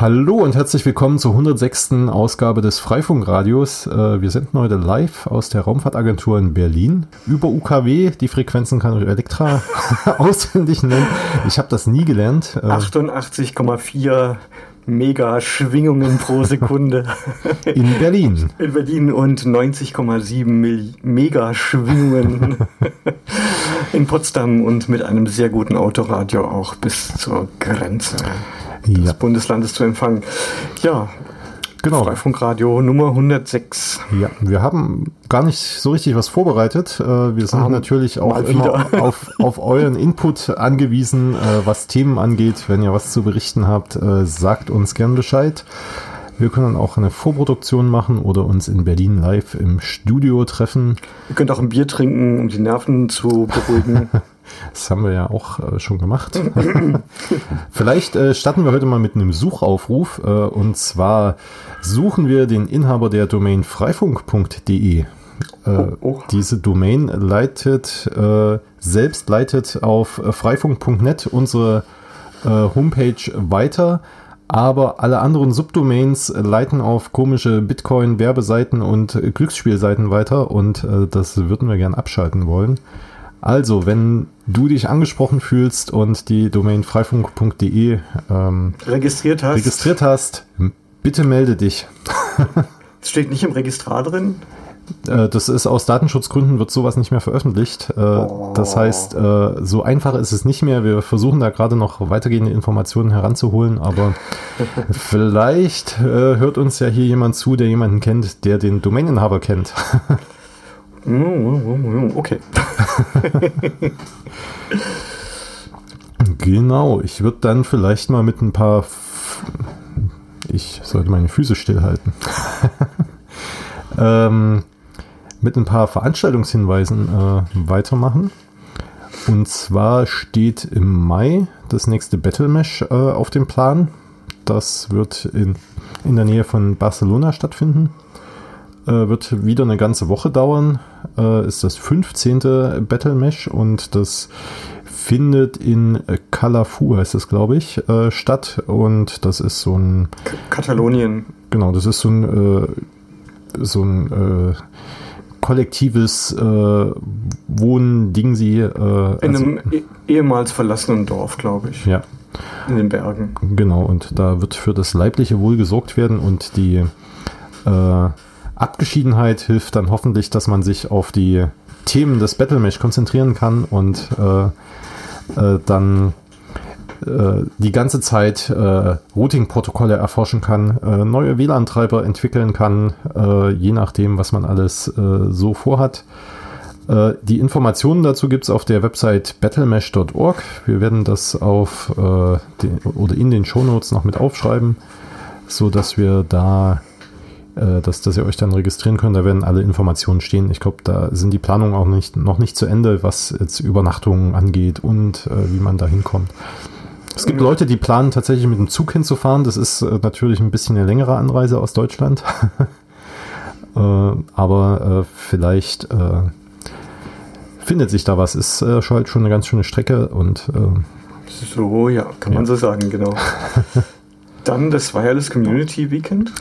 Hallo und herzlich willkommen zur 106. Ausgabe des Freifunkradios. Äh, wir senden heute live aus der Raumfahrtagentur in Berlin über UKW. Die Frequenzen kann euch Elektra auswendig nennen. Ich habe das nie gelernt. 88,4 äh, Mega-Schwingungen pro Sekunde. In Berlin. In Berlin und 90,7 Mega-Schwingungen in Potsdam und mit einem sehr guten Autoradio auch bis zur Grenze des ja. Bundeslandes zu empfangen. Ja, Genau. Freifunkradio Nummer 106. Ja, wir haben gar nicht so richtig was vorbereitet. Äh, wir sind um, natürlich auch immer auf, auf euren Input angewiesen, äh, was Themen angeht. Wenn ihr was zu berichten habt, äh, sagt uns gern Bescheid. Wir können auch eine Vorproduktion machen oder uns in Berlin live im Studio treffen. Ihr könnt auch ein Bier trinken, um die Nerven zu beruhigen. Das haben wir ja auch äh, schon gemacht. Vielleicht äh, starten wir heute mal mit einem Suchaufruf. Äh, und zwar suchen wir den Inhaber der Domain freifunk.de. Äh, oh, oh. Diese Domain leitet, äh, selbst leitet auf freifunk.net unsere äh, Homepage weiter aber alle anderen Subdomains leiten auf komische Bitcoin-Werbeseiten und Glücksspielseiten weiter und äh, das würden wir gern abschalten wollen. Also, wenn du dich angesprochen fühlst und die Domain freifunk.de ähm, registriert hast, registriert hast, bitte melde dich. Das steht nicht im Registrar drin? Äh, das ist aus Datenschutzgründen wird sowas nicht mehr veröffentlicht. Äh, oh. Das heißt, äh, so einfach ist es nicht mehr. Wir versuchen da gerade noch weitergehende Informationen heranzuholen, aber vielleicht hört uns ja hier jemand zu, der jemanden kennt, der den Domaininhaber kennt. Okay. genau, ich würde dann vielleicht mal mit ein paar. F ich sollte meine Füße stillhalten. ähm, mit ein paar Veranstaltungshinweisen äh, weitermachen. Und zwar steht im Mai das nächste Battle Mesh äh, auf dem Plan. Das wird in, in der Nähe von Barcelona stattfinden. Äh, wird wieder eine ganze Woche dauern. Äh, ist das 15. Battle Mesh und das findet in Calafou, heißt das, glaube ich, äh, statt. Und das ist so ein. Katalonien. Genau, das ist so ein, äh, so ein äh, kollektives äh, Wohnding sie. in also, einem eh ehemals verlassenen Dorf, glaube ich. Ja. In den Bergen. Genau, und da wird für das leibliche Wohl gesorgt werden und die Abgeschiedenheit hilft dann hoffentlich, dass man sich auf die Themen des Battle Mesh konzentrieren kann und äh, äh, dann äh, die ganze Zeit äh, Routing-Protokolle erforschen kann, äh, neue WLAN-Treiber entwickeln kann, äh, je nachdem, was man alles so vorhat. Die Informationen dazu gibt es auf der Website battlemesh.org. Wir werden das auf den, oder in den Shownotes noch mit aufschreiben, so dass wir da äh, dass, dass ihr euch dann registrieren könnt. Da werden alle Informationen stehen. Ich glaube, da sind die Planungen auch nicht, noch nicht zu Ende, was jetzt Übernachtungen angeht und äh, wie man da hinkommt. Es gibt Leute, die planen tatsächlich mit dem Zug hinzufahren. Das ist äh, natürlich ein bisschen eine längere Anreise aus Deutschland. äh, aber äh, vielleicht äh, findet sich da was. Ist äh, halt schon eine ganz schöne Strecke und so, ja, kann man ja. so sagen, genau. Dann das Wireless Community Weekend.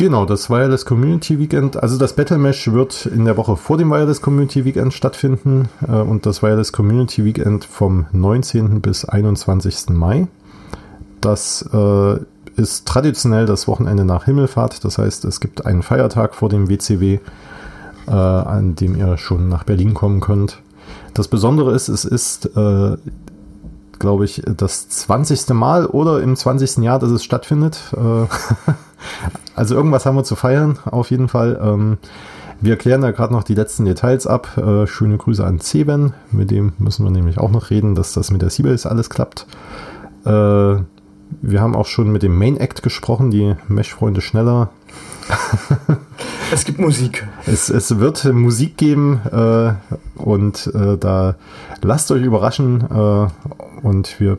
Genau, das Wireless Community Weekend. Also das Battle Mesh wird in der Woche vor dem Wireless Community Weekend stattfinden äh, und das Wireless Community Weekend vom 19. bis 21. Mai. Das äh, ist traditionell das Wochenende nach Himmelfahrt. Das heißt, es gibt einen Feiertag vor dem WCW, äh, an dem ihr schon nach Berlin kommen könnt. Das Besondere ist, es ist äh, glaube ich, das 20. Mal oder im 20. Jahr, dass es stattfindet. Äh, also irgendwas haben wir zu feiern, auf jeden Fall. Ähm, wir klären da gerade noch die letzten Details ab. Äh, schöne Grüße an Ceben, mit dem müssen wir nämlich auch noch reden, dass das mit der Seabase alles klappt. Wir haben auch schon mit dem Main Act gesprochen, die Mesh-Freunde schneller. es gibt Musik. Es, es wird Musik geben äh, und äh, da lasst euch überraschen äh, und wir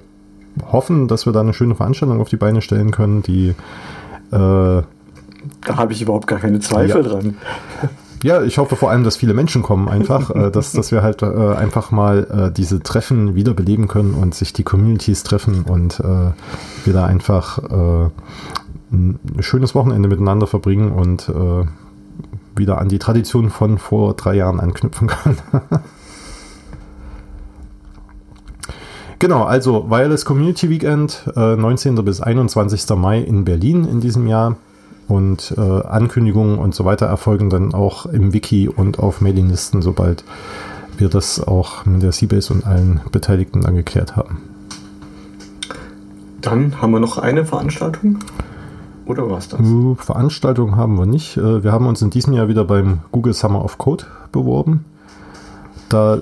hoffen, dass wir da eine schöne Veranstaltung auf die Beine stellen können, die äh, da habe ich überhaupt gar keine Zweifel ja. dran. Ja, ich hoffe vor allem, dass viele Menschen kommen einfach, äh, dass, dass wir halt äh, einfach mal äh, diese Treffen wiederbeleben können und sich die Communities treffen und äh, wir da einfach äh, ein schönes Wochenende miteinander verbringen und äh, wieder an die Tradition von vor drei Jahren anknüpfen können. genau, also Wireless Community Weekend, 19. bis 21. Mai in Berlin in diesem Jahr und äh, Ankündigungen und so weiter erfolgen dann auch im Wiki und auf Mailinglisten, sobald wir das auch mit der Seabase und allen Beteiligten dann geklärt haben. Dann haben wir noch eine Veranstaltung. Oder was das? Uh, Veranstaltung haben wir nicht. Äh, wir haben uns in diesem Jahr wieder beim Google Summer of Code beworben. Da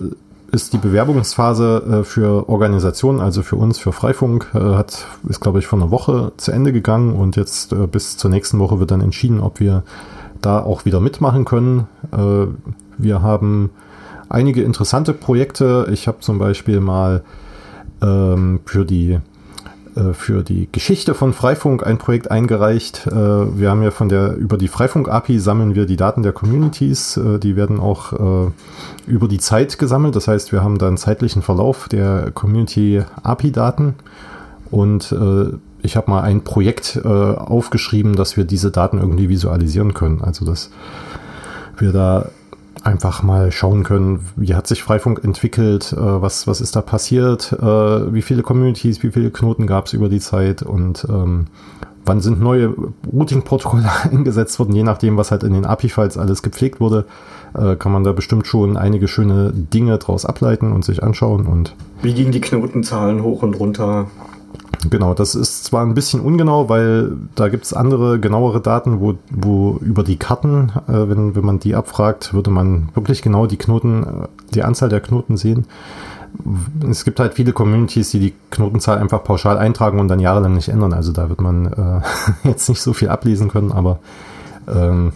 ist die Bewerbungsphase äh, für Organisationen, also für uns, für Freifunk, äh, hat, ist, glaube ich, vor einer Woche zu Ende gegangen und jetzt äh, bis zur nächsten Woche wird dann entschieden, ob wir da auch wieder mitmachen können. wir haben einige interessante Projekte. Ich habe zum Beispiel mal ähm, für die äh, für die Geschichte von Freifunk ein Projekt eingereicht. Äh, wir haben ja von der, über die Freifunk-API sammeln wir die Daten der Communities. Äh, die werden auch über die Zeit gesammelt. Das heißt, wir haben da einen zeitlichen Verlauf der Community-API-Daten. Und ich habe mal ein Projekt aufgeschrieben, dass wir diese Daten irgendwie visualisieren können. Also, dass wir da einfach mal schauen können, wie hat sich Freifunk entwickelt, äh, was, was ist da passiert, äh, wie viele Communities, wie viele Knoten gab es über die Zeit und ähm, wann sind neue Routing-Protokolle eingesetzt worden, je nachdem, was halt in den API-Files alles gepflegt wurde, äh, kann man da bestimmt schon einige schöne Dinge draus ableiten und sich anschauen. Und wie gingen die Knotenzahlen hoch und runter? Genau, das ist zwar ein bisschen ungenau, weil da gibt es andere, genauere Daten, wo, wo über die Karten, äh, wenn, wenn man die abfragt, würde man wirklich genau die Knoten, äh, die Anzahl der Knoten sehen. Es gibt halt viele Communities, die die Knotenzahl einfach pauschal eintragen und dann jahrelang nicht ändern. Also da wird man äh, jetzt nicht so viel ablesen können, aber ähm,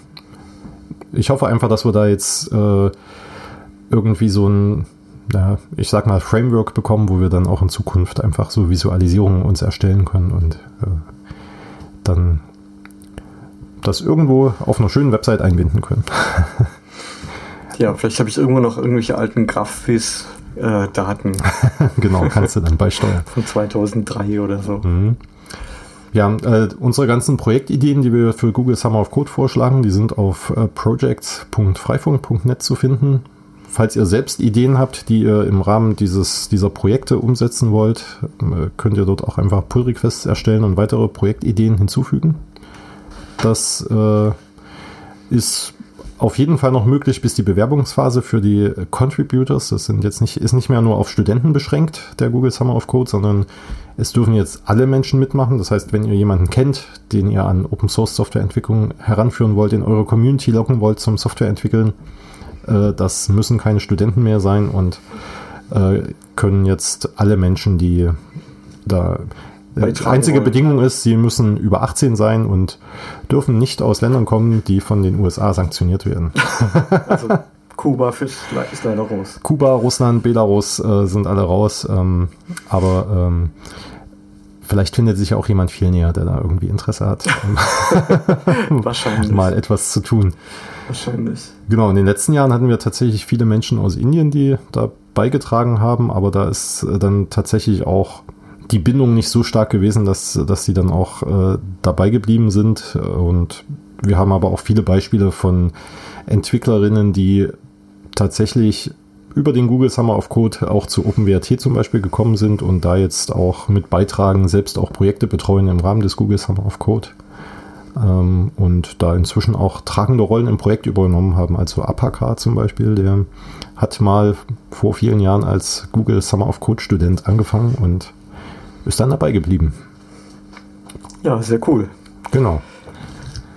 ich hoffe einfach, dass wir da jetzt äh, irgendwie so ein ja, ich sag mal, Framework bekommen, wo wir dann auch in Zukunft einfach so Visualisierungen uns erstellen können und äh, dann das irgendwo auf einer schönen Website einbinden können. ja, vielleicht habe ich irgendwo noch irgendwelche alten Graphis äh, Daten. genau, kannst du dann beisteuern. Von 2003 oder so. Mhm. Ja, äh, unsere ganzen Projektideen, die wir für Google Summer of Code vorschlagen, die sind auf äh, projects.freifunk.net zu finden falls ihr selbst Ideen habt, die ihr im Rahmen dieses, dieser Projekte umsetzen wollt, äh, könnt ihr dort auch einfach Pull-Requests erstellen und weitere Projektideen hinzufügen. Das äh, ist auf jeden Fall noch möglich, bis die Bewerbungsphase für die Contributors, das sind jetzt nicht, ist nicht mehr nur auf Studenten beschränkt, der Google Summer of Code, sondern es dürfen jetzt alle Menschen mitmachen. Das heißt, wenn ihr jemanden kennt, den ihr an Open Source Softwareentwicklung heranführen wollt, in eure Community locken wollt zum Softwareentwickeln, äh, das müssen keine Studenten mehr sein und äh, können jetzt alle Menschen, die da die einzige wollen. Bedingung ist, sie müssen über 18 sein und dürfen nicht aus Ländern kommen, die von den USA sanktioniert werden. Also Kuba ist leider raus. Kuba, Russland, Belarus äh, sind alle raus. Ähm, aber ähm, vielleicht findet sich auch jemand viel näher, der da irgendwie Interesse hat, Wahrscheinlich. mal etwas zu tun. Wahrscheinlich. Genau, in den letzten Jahren hatten wir tatsächlich viele Menschen aus Indien, die da beigetragen haben, aber da ist äh, dann tatsächlich auch die Bindung nicht so stark gewesen, dass, dass sie dann auch äh, dabei geblieben sind. Und wir haben aber auch viele Beispiele von Entwicklerinnen, die tatsächlich über den Google Summer of Code auch zu OpenWrt zum Beispiel gekommen sind und da jetzt auch mit beitragen, selbst auch Projekte betreuen im Rahmen des Google Summer of Code ähm, und da inzwischen auch tragende Rollen im Projekt übernommen haben. Also Apaka zum Beispiel, der hat mal vor vielen Jahren als Google Summer of Code Student angefangen und ist dann dabei geblieben. Ja, sehr cool. Genau.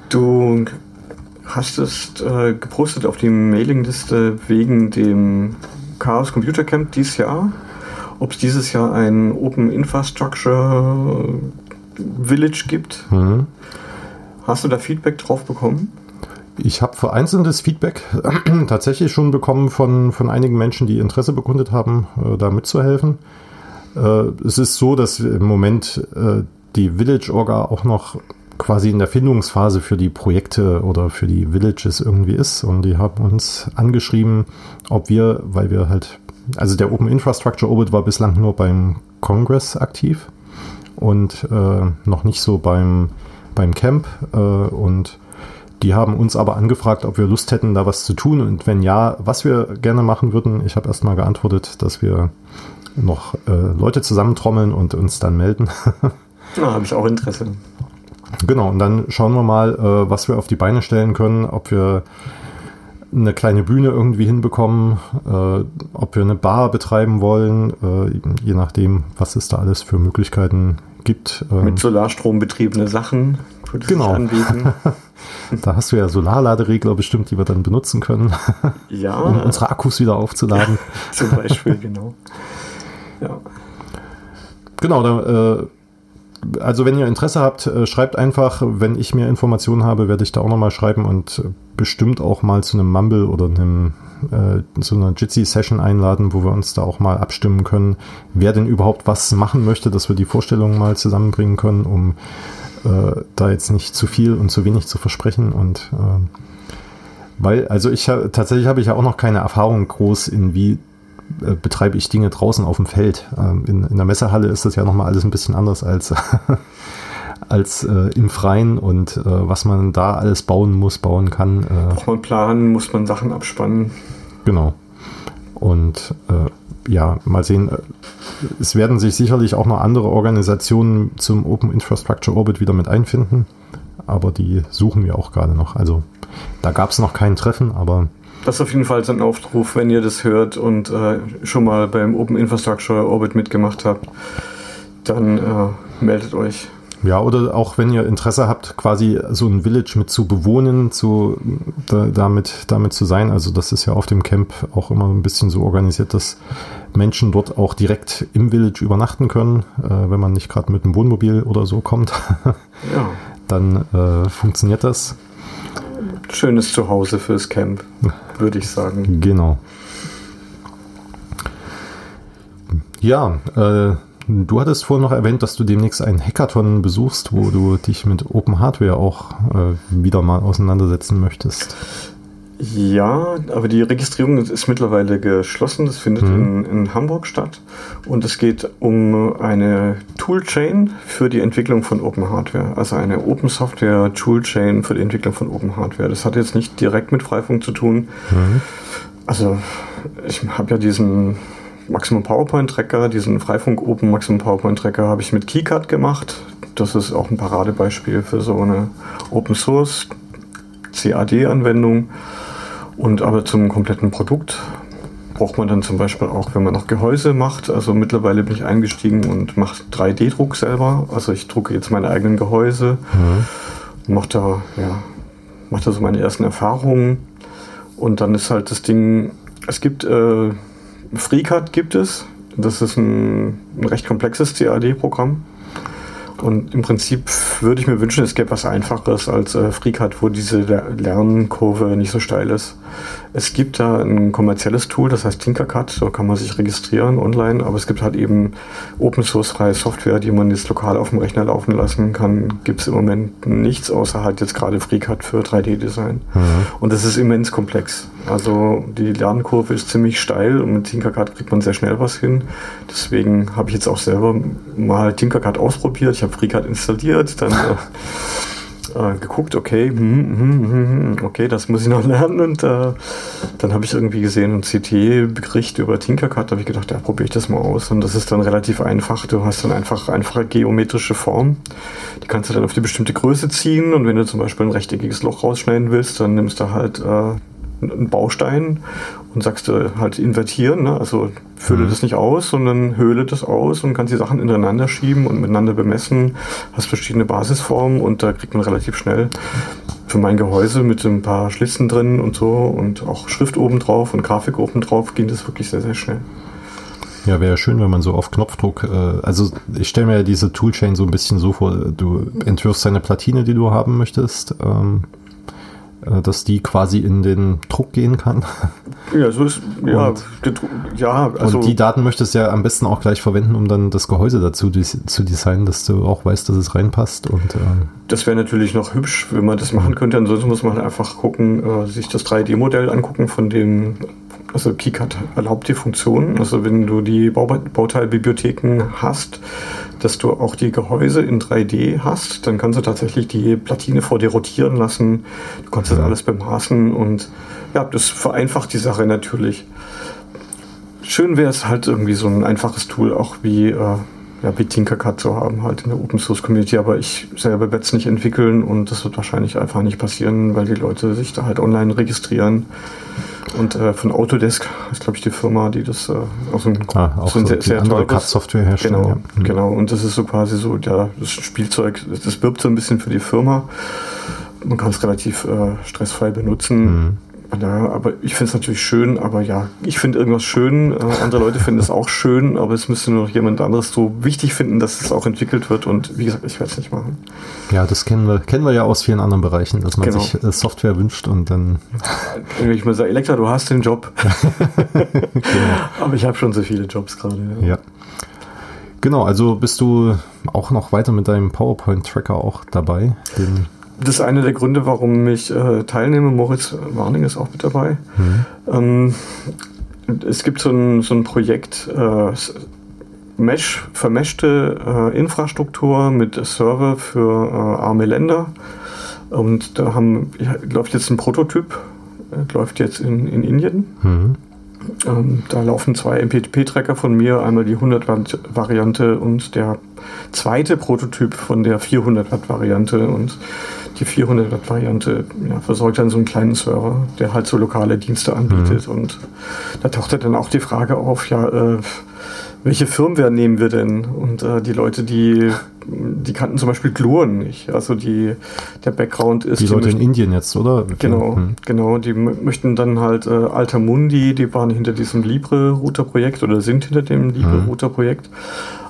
Du hast es äh, gepostet auf die Mailingliste wegen dem Chaos Computer Camp dieses Jahr. Ob es dieses Jahr ein Open Infrastructure Village gibt. Mhm. Hast du da Feedback drauf bekommen? Ich habe vereinzeltes Feedback tatsächlich schon bekommen von, von einigen Menschen, die Interesse bekundet haben, äh, da mitzuhelfen. Äh, es ist so, dass im Moment äh, die Village Orga auch noch quasi in der Findungsphase für die Projekte oder für die Villages irgendwie ist. Und die haben uns angeschrieben, ob wir, weil wir halt, also der Open Infrastructure Orbit war bislang nur beim Congress aktiv und äh, noch nicht so beim, beim Camp. Äh, und die haben uns aber angefragt, ob wir Lust hätten, da was zu tun und wenn ja, was wir gerne machen würden. Ich habe erstmal geantwortet, dass wir noch äh, Leute zusammentrommeln und uns dann melden. Ja, habe ich auch Interesse. Genau, und dann schauen wir mal, äh, was wir auf die Beine stellen können, ob wir eine kleine Bühne irgendwie hinbekommen, äh, ob wir eine Bar betreiben wollen, äh, je nachdem, was es da alles für Möglichkeiten gibt. Ähm, Mit Solarstrom betriebene Sachen genau. anbieten. da hast du ja Solarladeregler bestimmt, die wir dann benutzen können, ja. um unsere Akkus wieder aufzuladen. Zum Beispiel, genau. Ja. Genau, da, äh, also wenn ihr Interesse habt, äh, schreibt einfach. Wenn ich mehr Informationen habe, werde ich da auch nochmal schreiben und bestimmt auch mal zu einem Mumble oder einem äh, zu einer Jitsi-Session einladen, wo wir uns da auch mal abstimmen können, wer denn überhaupt was machen möchte, dass wir die Vorstellungen mal zusammenbringen können, um äh, da jetzt nicht zu viel und zu wenig zu versprechen und äh, weil, also ich tatsächlich habe ich ja auch noch keine Erfahrung groß in wie äh, betreibe ich Dinge draußen auf dem Feld. Ähm, in, in, der Messehalle ist das ja nochmal alles ein bisschen anders als, als äh, im Freien und äh, was man da alles bauen muss, bauen kann. Äh, Braucht man planen, muss man Sachen abspannen. Genau. Und äh, ja, mal sehen. Es werden sich sicherlich auch noch andere Organisationen zum Open Infrastructure Orbit wieder mit einfinden, aber die suchen wir auch gerade noch. Also da gab es noch kein Treffen, aber das ist auf jeden Fall so ein Aufruf, wenn ihr das hört und äh, schon mal beim Open Infrastructure Orbit mitgemacht habt, dann äh, meldet euch. Ja, oder auch wenn ihr Interesse habt, quasi so ein Village mit zu bewohnen, zu, da, damit, damit zu sein. Also das ist ja auf dem Camp auch immer ein bisschen so organisiert, dass Menschen dort auch direkt im Village übernachten können, äh, wenn man nicht gerade mit einem Wohnmobil oder so kommt. ja. Dann äh, funktioniert das schönes Zuhause fürs Camp, würde ich sagen. Genau. Ja, äh, du hattest vorhin noch erwähnt, dass du demnächst einen Hackathon besuchst, wo du dich mit Open Hardware auch äh, wieder mal auseinandersetzen möchtest. Ja, aber die Registrierung ist mittlerweile geschlossen. Das findet mhm. in, in, Hamburg statt. Und es geht um eine Toolchain für die Entwicklung von Open Hardware. Also eine Open Software Toolchain für die Entwicklung von Open Hardware. Das hat jetzt nicht direkt mit Freifunk zu tun. Mhm. Also ich habe ja diesen Maximum PowerPoint Tracker, diesen Freifunk Open Maximum PowerPoint Tracker habe ich mit KeyCut gemacht. Das ist auch ein Paradebeispiel für so eine Open Source CAD-Anwendung. Und aber zum kompletten Produkt braucht man dann zum Beispiel auch, wenn man noch Gehäuse macht. Also mittlerweile bin ich eingestiegen und mache 3D-Druck selber. Also ich drucke jetzt meine eigenen Gehäuse, mhm. mache da, ja, mach da so meine ersten Erfahrungen. Und dann ist halt das Ding, es gibt äh, FreeCAD gibt es. Das ist ein, ein recht komplexes CAD-Programm. Und im Prinzip würde ich mir wünschen, es gäbe was Einfacheres als äh, FreeCAD, wo diese Lernkurve nicht so steil ist. Es gibt da ein kommerzielles Tool, das heißt Tinkercad, da kann man sich registrieren online, aber es gibt halt eben Open Source freie Software, die man jetzt lokal auf dem Rechner laufen lassen kann. Gibt es im Moment nichts, außer halt jetzt gerade FreeCAD für 3D-Design. Mhm. Und das ist immens komplex. Also die Lernkurve ist ziemlich steil und mit Tinkercad kriegt man sehr schnell was hin. Deswegen habe ich jetzt auch selber mal Tinkercad ausprobiert. Ich habe FreeCAD installiert, dann äh, geguckt, okay, hm, hm, okay, das muss ich noch lernen. Und äh, dann habe ich irgendwie gesehen, ein CT-Bericht über Tinkercad, da habe ich gedacht, ja, probiere ich das mal aus. Und das ist dann relativ einfach. Du hast dann einfach einfache geometrische Form. Die kannst du dann auf die bestimmte Größe ziehen. Und wenn du zum Beispiel ein rechteckiges Loch rausschneiden willst, dann nimmst du halt äh, einen Baustein und sagst du halt invertieren, ne? also fülle mhm. das nicht aus, sondern höhle das aus und kannst die Sachen ineinander schieben und miteinander bemessen, hast verschiedene Basisformen und da kriegt man relativ schnell für mein Gehäuse mit ein paar Schlitzen drin und so und auch Schrift oben drauf und Grafik oben drauf ging das wirklich sehr, sehr schnell. Ja, wäre schön, wenn man so auf Knopfdruck, äh, also ich stelle mir ja diese Toolchain so ein bisschen so vor, du entwirfst eine Platine, die du haben möchtest, ähm, äh, dass die quasi in den Druck gehen kann. Ja, so ist, ja, und, ja, also. Und die Daten möchtest du ja am besten auch gleich verwenden, um dann das Gehäuse dazu zu designen, dass du auch weißt, dass es reinpasst. Und, äh das wäre natürlich noch hübsch, wenn man das machen könnte. Ansonsten muss man einfach gucken, äh, sich das 3D-Modell angucken von dem also KiCad erlaubt die Funktion, also wenn du die Bauteilbibliotheken hast, dass du auch die Gehäuse in 3D hast, dann kannst du tatsächlich die Platine vor dir rotieren lassen. Du kannst das alles bemaßen und ja, das vereinfacht die Sache natürlich. Schön wäre es halt irgendwie so ein einfaches Tool auch wie, äh, ja, wie Tinkercad zu haben, halt in der Open Source Community, aber ich selber werde es nicht entwickeln und das wird wahrscheinlich einfach nicht passieren, weil die Leute sich da halt online registrieren und äh, von Autodesk ist, glaube ich, die Firma, die das äh, auch so ein, ah, auch so ein sehr, sehr teures Software herstellen. Genau, ja. mhm. genau. Und das ist so quasi so, ja, das Spielzeug, das wirbt so ein bisschen für die Firma. Man kann es relativ äh, stressfrei benutzen. Mhm. Ja, aber ich finde es natürlich schön, aber ja, ich finde irgendwas schön, äh, andere Leute finden es auch schön, aber es müsste nur noch jemand anderes so wichtig finden, dass es auch entwickelt wird und wie gesagt, ich werde es nicht machen. Ja, das kennen wir, kennen wir ja aus vielen anderen Bereichen, dass man genau. sich äh, Software wünscht und dann. Ich mir sage, Elektra, du hast den Job. genau. Aber ich habe schon so viele Jobs gerade. Ja. ja. Genau, also bist du auch noch weiter mit deinem PowerPoint-Tracker auch dabei? Den das ist einer der Gründe, warum ich äh, teilnehme. Moritz Warning ist auch mit dabei. Mhm. Ähm, es gibt so ein, so ein Projekt, äh, Mesh, vermeshte äh, Infrastruktur mit Server für äh, arme Länder. Und da haben, läuft jetzt ein Prototyp, äh, läuft jetzt in, in Indien. Mhm. Ähm, da laufen zwei MPP-Tracker von mir, einmal die 100 Watt Variante und der zweite Prototyp von der 400 Watt Variante und die 400 Watt Variante ja, versorgt dann so einen kleinen Server, der halt so lokale Dienste anbietet mhm. und da tauchte dann auch die Frage auf, ja, äh, welche Firmware nehmen wir denn? Und äh, die Leute, die, die kannten zum Beispiel Gluon nicht. Also die, der Background ist. Die, die Leute möchten, in Indien jetzt, oder? Genau, hm. genau. Die möchten dann halt äh, Altamundi, die waren hinter diesem Libre-Router-Projekt oder sind hinter dem Libre-Router-Projekt.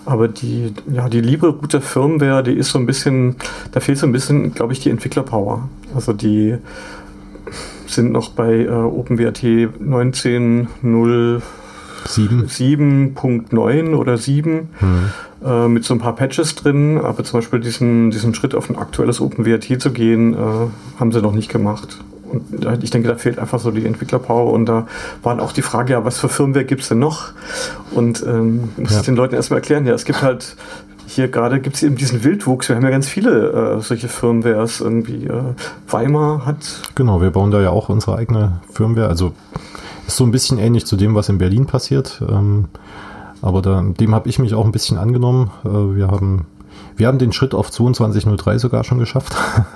Aber die, ja, die Libre-Router Firmware, die ist so ein bisschen, da fehlt so ein bisschen, glaube ich, die Entwicklerpower. Also die sind noch bei äh, OpenWrt 19.0 7.9 oder 7 hm. äh, mit so ein paar Patches drin, aber zum Beispiel diesen, diesen Schritt auf ein aktuelles OpenWrt zu gehen, äh, haben sie noch nicht gemacht. Und ich denke, da fehlt einfach so die Entwicklerpower und da war auch die Frage, ja, was für Firmware gibt es denn noch? Und ähm, muss ja. ich den Leuten erstmal erklären, ja, es gibt halt hier gerade gibt es eben diesen Wildwuchs. Wir haben ja ganz viele äh, solche Firmwares irgendwie. Äh, Weimar hat. Genau, wir bauen da ja auch unsere eigene Firmware. Also ist so ein bisschen ähnlich zu dem, was in Berlin passiert. Ähm, aber da, dem habe ich mich auch ein bisschen angenommen. Äh, wir, haben, wir haben den Schritt auf 2203 sogar schon geschafft.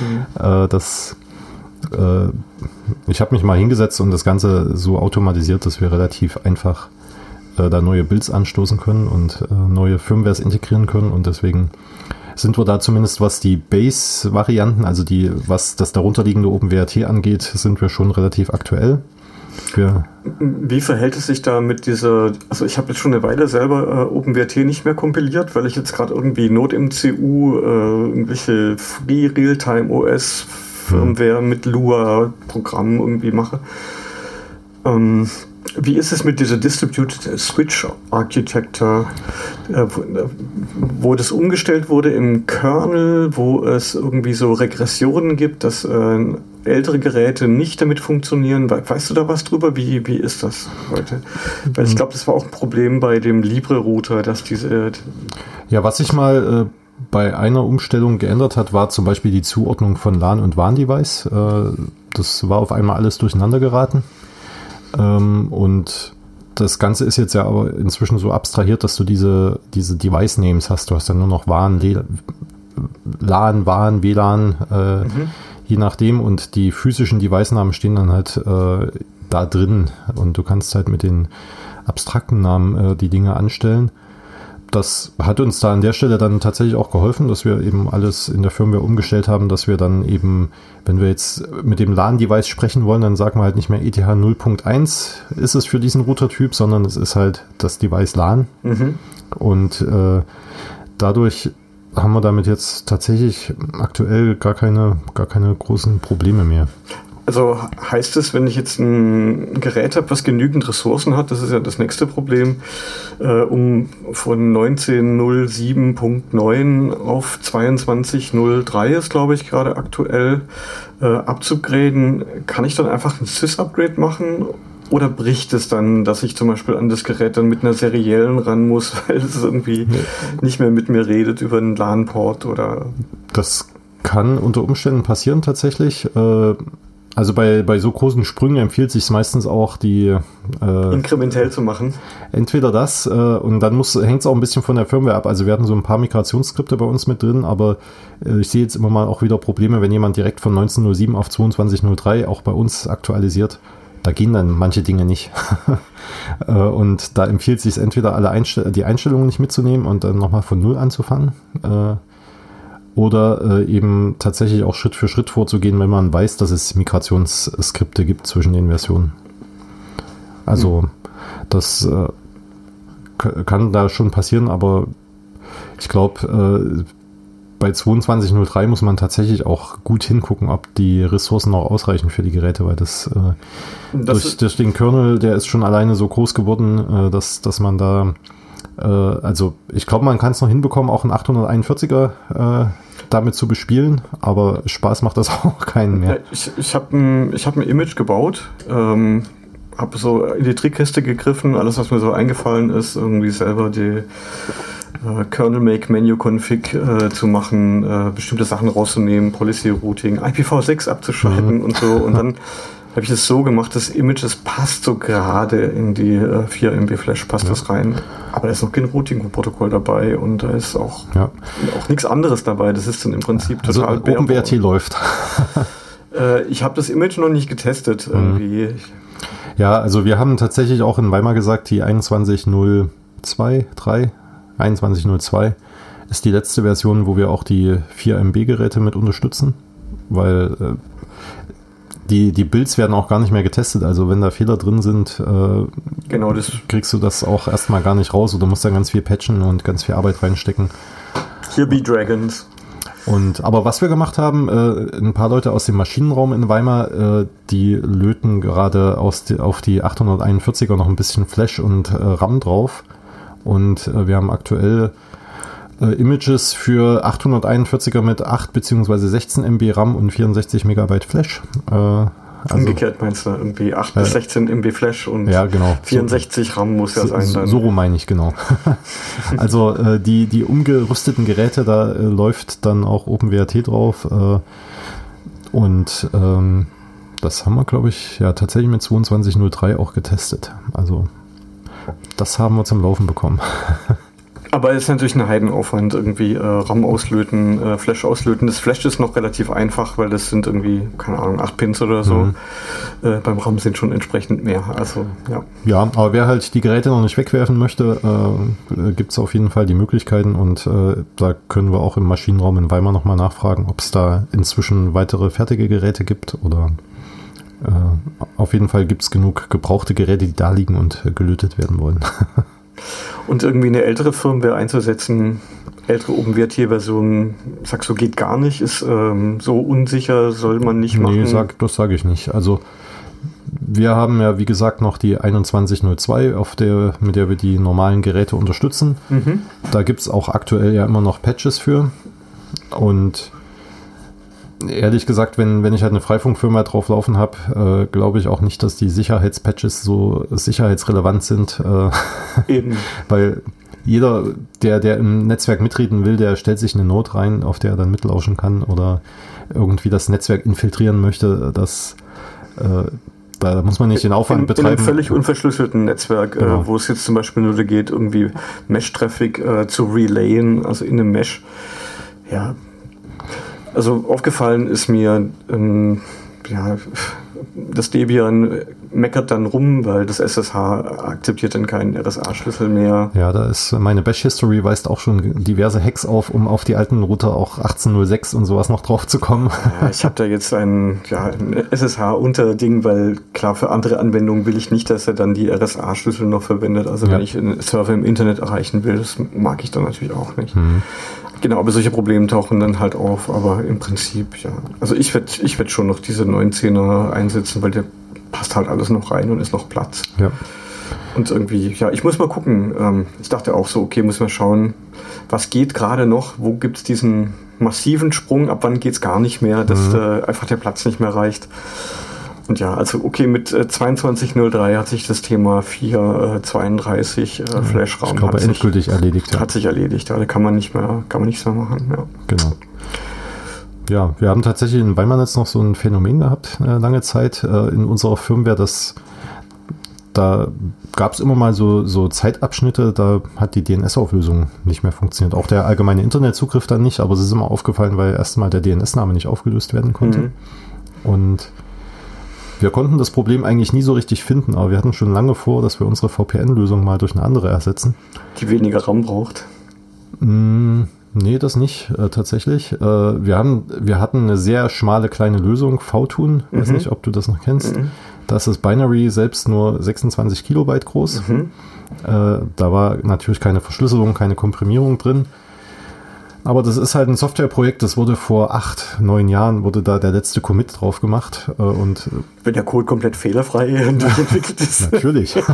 mhm. äh, das, äh, ich habe mich mal hingesetzt und das Ganze so automatisiert, dass wir relativ einfach äh, da neue Builds anstoßen können und äh, neue Firmwares integrieren können. Und deswegen sind wir da zumindest, was die Base-Varianten, also die, was das darunterliegende OpenWRT angeht, sind wir schon relativ aktuell. Ja. Wie verhält es sich da mit dieser, also ich habe jetzt schon eine Weile selber äh, OpenWrt nicht mehr kompiliert, weil ich jetzt gerade irgendwie NodeMCU, äh, irgendwelche Free Realtime OS Firmware mit Lua-Programmen irgendwie mache. Ähm, wie ist es mit dieser Distributed Switch Architecture, äh, wo das umgestellt wurde im Kernel, wo es irgendwie so Regressionen gibt, dass äh, ältere Geräte nicht damit funktionieren? Weißt du da was drüber? Wie, wie ist das heute? Weil ich glaube, das war auch ein Problem bei dem Libre-Router, dass diese. Ja, was ich mal äh, bei einer Umstellung geändert hat, war zum Beispiel die Zuordnung von LAN und WAN-Device. Äh, das war auf einmal alles durcheinander geraten. Ähm, und das Ganze ist jetzt ja aber inzwischen so abstrahiert, dass du diese, diese Device-Names hast. Du hast ja nur noch WAN, LAN, WAN, WLAN, äh, mhm. je nachdem. Und die physischen Device-Namen stehen dann halt äh, da drin. Und du kannst halt mit den abstrakten Namen äh, die Dinge anstellen das hat uns da an der Stelle dann tatsächlich auch geholfen, dass wir eben alles in der Firmware umgestellt haben, dass wir dann eben, wenn wir jetzt mit dem LAN-Device sprechen wollen, dann sagen wir halt nicht mehr ETH 0.1 ist es für diesen Router-Typ, sondern es ist halt das Device LAN. Mhm. Und äh, dadurch haben wir damit jetzt tatsächlich aktuell gar keine, gar keine großen Probleme mehr. Also heißt es, wenn ich jetzt ein Gerät habe, was genügend Ressourcen hat, das ist ja das nächste Problem, äh, um von 19.07.9 auf 22.03 ist, glaube ich, gerade aktuell äh, abzugraden, kann ich dann einfach ein Sys-Upgrade machen oder bricht es dann, dass ich zum Beispiel an das Gerät dann mit einer seriellen ran muss, weil es irgendwie nee. nicht mehr mit mir redet über einen LAN-Port oder. Das kann unter Umständen passieren tatsächlich. Äh, also bei, bei so großen Sprüngen empfiehlt sich meistens auch die äh, inkrementell zu machen. Entweder das äh, und dann hängt es auch ein bisschen von der Firmware ab. Also wir hatten so ein paar Migrationsskripte bei uns mit drin, aber äh, ich sehe jetzt immer mal auch wieder Probleme, wenn jemand direkt von 1907 auf 2203 auch bei uns aktualisiert da gehen dann manche Dinge nicht. Äh, und da empfiehlt sich entweder alle Einstell die Einstellungen nicht mitzunehmen und dann nochmal von Null anzufangen. Äh, oder äh, eben tatsächlich auch Schritt für Schritt vorzugehen, wenn man weiß, dass es Migrationsskripte gibt zwischen den Versionen. Also mhm. das kann da schon passieren, aber ich glaube, bei 2203 muss man tatsächlich auch gut hingucken, ob die Ressourcen noch ausreichen für die Geräte, weil das, äh, das durch, durch, den Kernel, der ist schon alleine so groß geworden, äh, dass, dass man da, äh, also ich glaube, man kann es noch hinbekommen, auch einen 841er äh, damit zu bespielen, aber Spaß macht das auch keinen mehr. Ich, ich habe ein, hab ein Image gebaut, ähm, habe so in die Trickkiste gegriffen, alles, was mir so eingefallen ist, irgendwie selber die äh, Kernel Make Menu Config äh, zu machen, äh, bestimmte Sachen rauszunehmen, Policy Routing, IPv6 abzuschalten mhm. und so. Und dann habe ich es so gemacht, das Image, das passt so gerade in die äh, 4 MB Flash, passt ja. das rein. Aber da ist noch kein Routing-Protokoll dabei und da ist auch, ja. auch nichts anderes dabei. Das ist dann im Prinzip also total also, OpenWrt läuft. äh, ich habe das Image noch nicht getestet mhm. Ja, also wir haben tatsächlich auch in Weimar gesagt, die 21.02, 3 2102 ist die letzte Version, wo wir auch die 4 MB Geräte mit unterstützen, weil äh, die, die Builds werden auch gar nicht mehr getestet. Also wenn da Fehler drin sind, äh, genau das. kriegst du das auch erstmal gar nicht raus oder musst dann ganz viel patchen und ganz viel Arbeit reinstecken. Hier be Dragons. Und aber was wir gemacht haben, äh, ein paar Leute aus dem Maschinenraum in Weimar, äh, die löten gerade aus die, auf die 841er noch ein bisschen Flash und äh, RAM drauf und äh, wir haben aktuell äh, Images für 841er mit 8 bzw. 16 MB RAM und 64 MB Flash. Äh, also, Umgekehrt meinst du irgendwie 8 bis 16 MB Flash und ja, genau. 64 RAM muss ja sein. Dann. So, so meine ich, genau. also äh, die, die umgerüsteten Geräte, da äh, läuft dann auch OpenWRT drauf. Äh, und ähm, das haben wir, glaube ich, ja tatsächlich mit 22.03 auch getestet. Also das haben wir zum Laufen bekommen. Aber es ist natürlich ein Heidenaufwand, irgendwie äh, RAM auslöten, äh, Flash auslöten. Das Flash ist noch relativ einfach, weil das sind irgendwie, keine Ahnung, 8 Pins oder so. Mhm. Äh, beim RAM sind schon entsprechend mehr. Also, ja. Ja, aber wer halt die Geräte noch nicht wegwerfen möchte, äh, gibt es auf jeden Fall die Möglichkeiten und äh, da können wir auch im Maschinenraum in Weimar nochmal nachfragen, ob es da inzwischen weitere fertige Geräte gibt oder äh, auf jeden Fall gibt es genug gebrauchte Geräte, die da liegen und äh, gelötet werden wollen. und irgendwie eine ältere Firmware einzusetzen, ältere OpenWrt-Version, sagst du, geht gar nicht, ist ähm, so unsicher, soll man nicht machen? Nee, sag, das sage ich nicht. Also wir haben ja, wie gesagt, noch die 2102, auf der, mit der wir die normalen Geräte unterstützen. Mhm. Da gibt es auch aktuell ja immer noch Patches für. Und ehrlich gesagt, wenn, wenn ich halt eine Freifunkfirma drauf laufen habe, äh, glaube ich auch nicht, dass die Sicherheitspatches so sicherheitsrelevant sind. Äh, Eben. Weil jeder, der, der im Netzwerk mitreden will, der stellt sich eine Not rein, auf der er dann mitlauschen kann oder irgendwie das Netzwerk infiltrieren möchte. Das, äh, da muss man nicht den Aufwand in, betreiben. In einem völlig unverschlüsselten Netzwerk, äh, genau. wo es jetzt zum Beispiel nur geht, irgendwie Mesh-Traffic äh, zu relayen, also in einem Mesh. Ja, also aufgefallen ist mir, ähm, ja, das Debian meckert dann rum, weil das SSH akzeptiert dann keinen RSA-Schlüssel mehr. Ja, da ist meine Bash-History weist auch schon diverse Hacks auf, um auf die alten Router auch 1806 und sowas noch drauf zu kommen. Ja, ich habe da jetzt ein, ja, ein SSH-Unterding, weil klar, für andere Anwendungen will ich nicht, dass er dann die RSA-Schlüssel noch verwendet. Also ja. wenn ich einen Server im Internet erreichen will, das mag ich dann natürlich auch nicht. Mhm. Genau, aber solche Probleme tauchen dann halt auf, aber im Prinzip, ja. Also ich werde ich werd schon noch diese 19er einsetzen, weil der passt halt alles noch rein und ist noch Platz. Ja. Und irgendwie, ja, ich muss mal gucken. Ähm, ich dachte auch so, okay, muss man schauen, was geht gerade noch, wo gibt es diesen massiven Sprung, ab wann geht es gar nicht mehr, dass mhm. äh, einfach der Platz nicht mehr reicht. Und ja, also okay, mit äh, 2203 hat sich das Thema 432 äh, äh, Flash-Raum ich glaube, endgültig sich, erledigt. Ja. Hat sich erledigt, da kann man nicht mehr, kann man nichts mehr machen. Ja. Genau. Ja, wir haben tatsächlich in Weimar jetzt noch so ein Phänomen gehabt, äh, lange Zeit äh, in unserer Firmware, dass da gab es immer mal so, so Zeitabschnitte, da hat die DNS-Auflösung nicht mehr funktioniert. Auch der allgemeine Internetzugriff dann nicht, aber es ist immer aufgefallen, weil erstmal der DNS-Name nicht aufgelöst werden konnte. Mhm. Und wir konnten das Problem eigentlich nie so richtig finden, aber wir hatten schon lange vor, dass wir unsere VPN-Lösung mal durch eine andere ersetzen. Die weniger RAM braucht. Mm, nee, das nicht, äh, tatsächlich. Äh, wir, haben, wir hatten eine sehr schmale kleine Lösung, VTune, mhm. weiß nicht, ob du das noch kennst. Mhm. Da ist das Binary selbst nur 26 Kilobyte groß. Mhm. Äh, da war natürlich keine Verschlüsselung, keine Komprimierung drin. Aber das ist halt ein Softwareprojekt, das wurde vor acht, neun Jahren, wurde da der letzte Commit drauf gemacht. Äh, und äh, Wenn der Code komplett fehlerfrei entwickelt ist. Natürlich.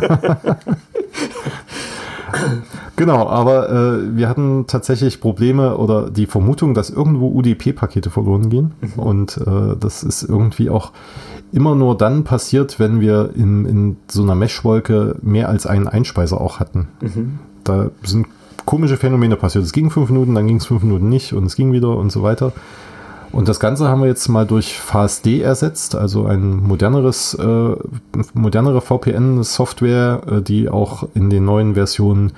genau, aber äh, wir hatten tatsächlich Probleme oder die Vermutung, dass irgendwo UDP-Pakete verloren gehen. Mhm. Und äh, das ist irgendwie auch immer nur dann passiert, wenn wir in, in so einer Meshwolke mehr als einen Einspeiser auch hatten. Mhm. Da sind komische Phänomene passiert. Es ging fünf Minuten, dann ging es fünf Minuten nicht und es ging wieder und so weiter. Und das Ganze haben wir jetzt mal durch FastD ersetzt, also ein moderneres, äh, modernere VPN-Software, äh, die auch in den neuen Versionen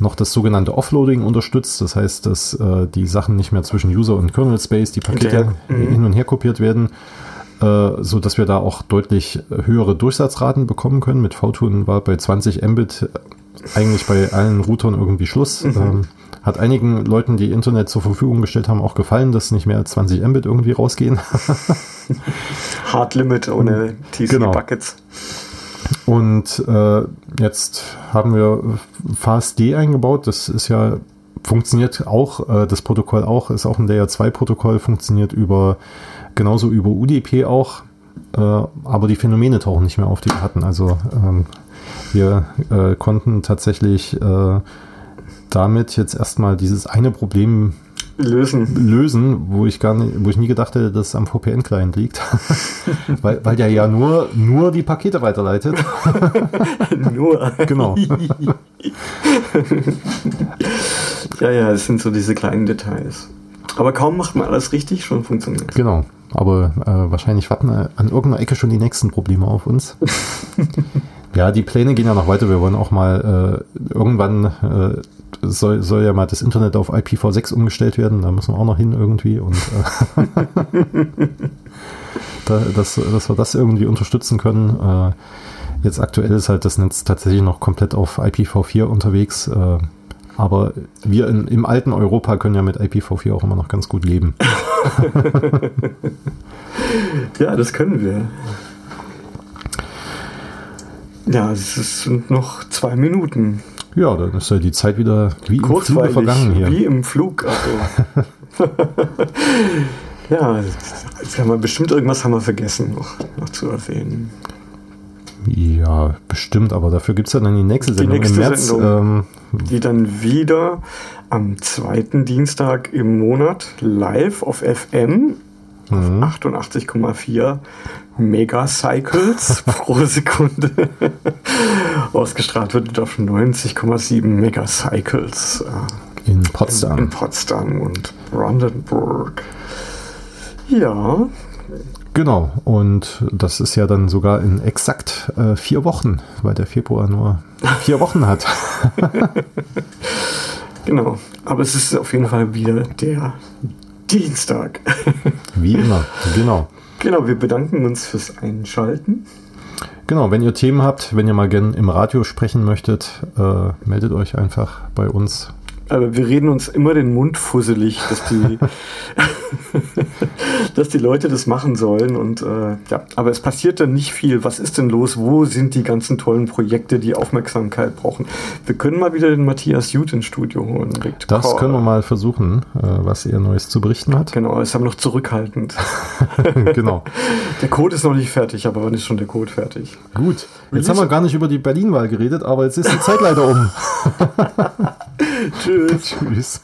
noch das sogenannte Offloading unterstützt. Das heißt, dass äh, die Sachen nicht mehr zwischen User und Kernel Space, die Pakete mhm. hin und her kopiert werden, äh, so dass wir da auch deutlich höhere Durchsatzraten bekommen können. Mit VTune war bei 20 Mbit eigentlich bei allen Routern irgendwie Schluss. Mhm. Ähm, hat einigen Leuten, die Internet zur Verfügung gestellt haben, auch gefallen, dass nicht mehr als 20 Mbit irgendwie rausgehen. Hard Limit ohne TC-Buckets. Genau. Und äh, jetzt haben wir FastD eingebaut. Das ist ja, funktioniert auch, äh, das Protokoll auch, ist auch ein Layer 2 Protokoll, funktioniert über, genauso über UDP auch. Äh, aber die Phänomene tauchen nicht mehr auf, die wir hatten. Also ähm, wir äh, konnten tatsächlich äh, damit jetzt erstmal dieses eine Problem lösen. lösen, wo ich gar nicht, wo ich nie gedacht hätte, dass es am VPN-Client liegt. weil, weil der ja nur, nur die Pakete weiterleitet. nur. genau. ja, ja, es sind so diese kleinen Details. Aber kaum macht man alles richtig, schon funktioniert Genau. Aber äh, wahrscheinlich warten an irgendeiner Ecke schon die nächsten Probleme auf uns. Ja, die Pläne gehen ja noch weiter. Wir wollen auch mal äh, irgendwann äh, soll, soll ja mal das Internet auf IPv6 umgestellt werden. Da müssen wir auch noch hin irgendwie und äh, da, dass, dass wir das irgendwie unterstützen können. Äh, jetzt aktuell ist halt das Netz tatsächlich noch komplett auf IPv4 unterwegs. Aber wir in, im alten Europa können ja mit IPv4 auch immer noch ganz gut leben. ja, das können wir. Ja, es sind noch zwei Minuten. Ja, dann ist ja die Zeit wieder wie im Flug vergangen hier. Wie im Flug. Also. ja, jetzt haben wir bestimmt irgendwas haben wir vergessen noch, noch zu erwähnen. Ja, bestimmt, aber dafür gibt es ja dann die nächste Sendung die nächste im März. Sendung, ähm, die dann wieder am zweiten Dienstag im Monat live auf FM mhm. 88,4 Megacycles pro Sekunde ausgestrahlt wird auf 90,7 Megacycles äh, in Potsdam. In, in Potsdam und Brandenburg. Ja. Genau, und das ist ja dann sogar in exakt äh, vier Wochen, weil der Februar nur vier Wochen hat. genau, aber es ist auf jeden Fall wieder der Dienstag. Wie immer, genau. Genau, wir bedanken uns fürs Einschalten. Genau, wenn ihr Themen habt, wenn ihr mal gern im Radio sprechen möchtet, äh, meldet euch einfach bei uns. Aber wir reden uns immer den Mund fusselig, dass die, dass die Leute das machen sollen. Und äh, ja, aber es passiert dann nicht viel. Was ist denn los? Wo sind die ganzen tollen Projekte, die Aufmerksamkeit brauchen? Wir können mal wieder den Matthias Jut ins Studio holen. Das können wir mal versuchen, äh, was er Neues zu berichten hat. Genau, ist aber noch zurückhaltend. genau. Der Code ist noch nicht fertig, aber wann ist schon der Code fertig? Gut. Jetzt haben wir gar nicht über die Berlin-Wahl geredet, aber jetzt ist die Zeit leider um. Tschüss. Tschüss.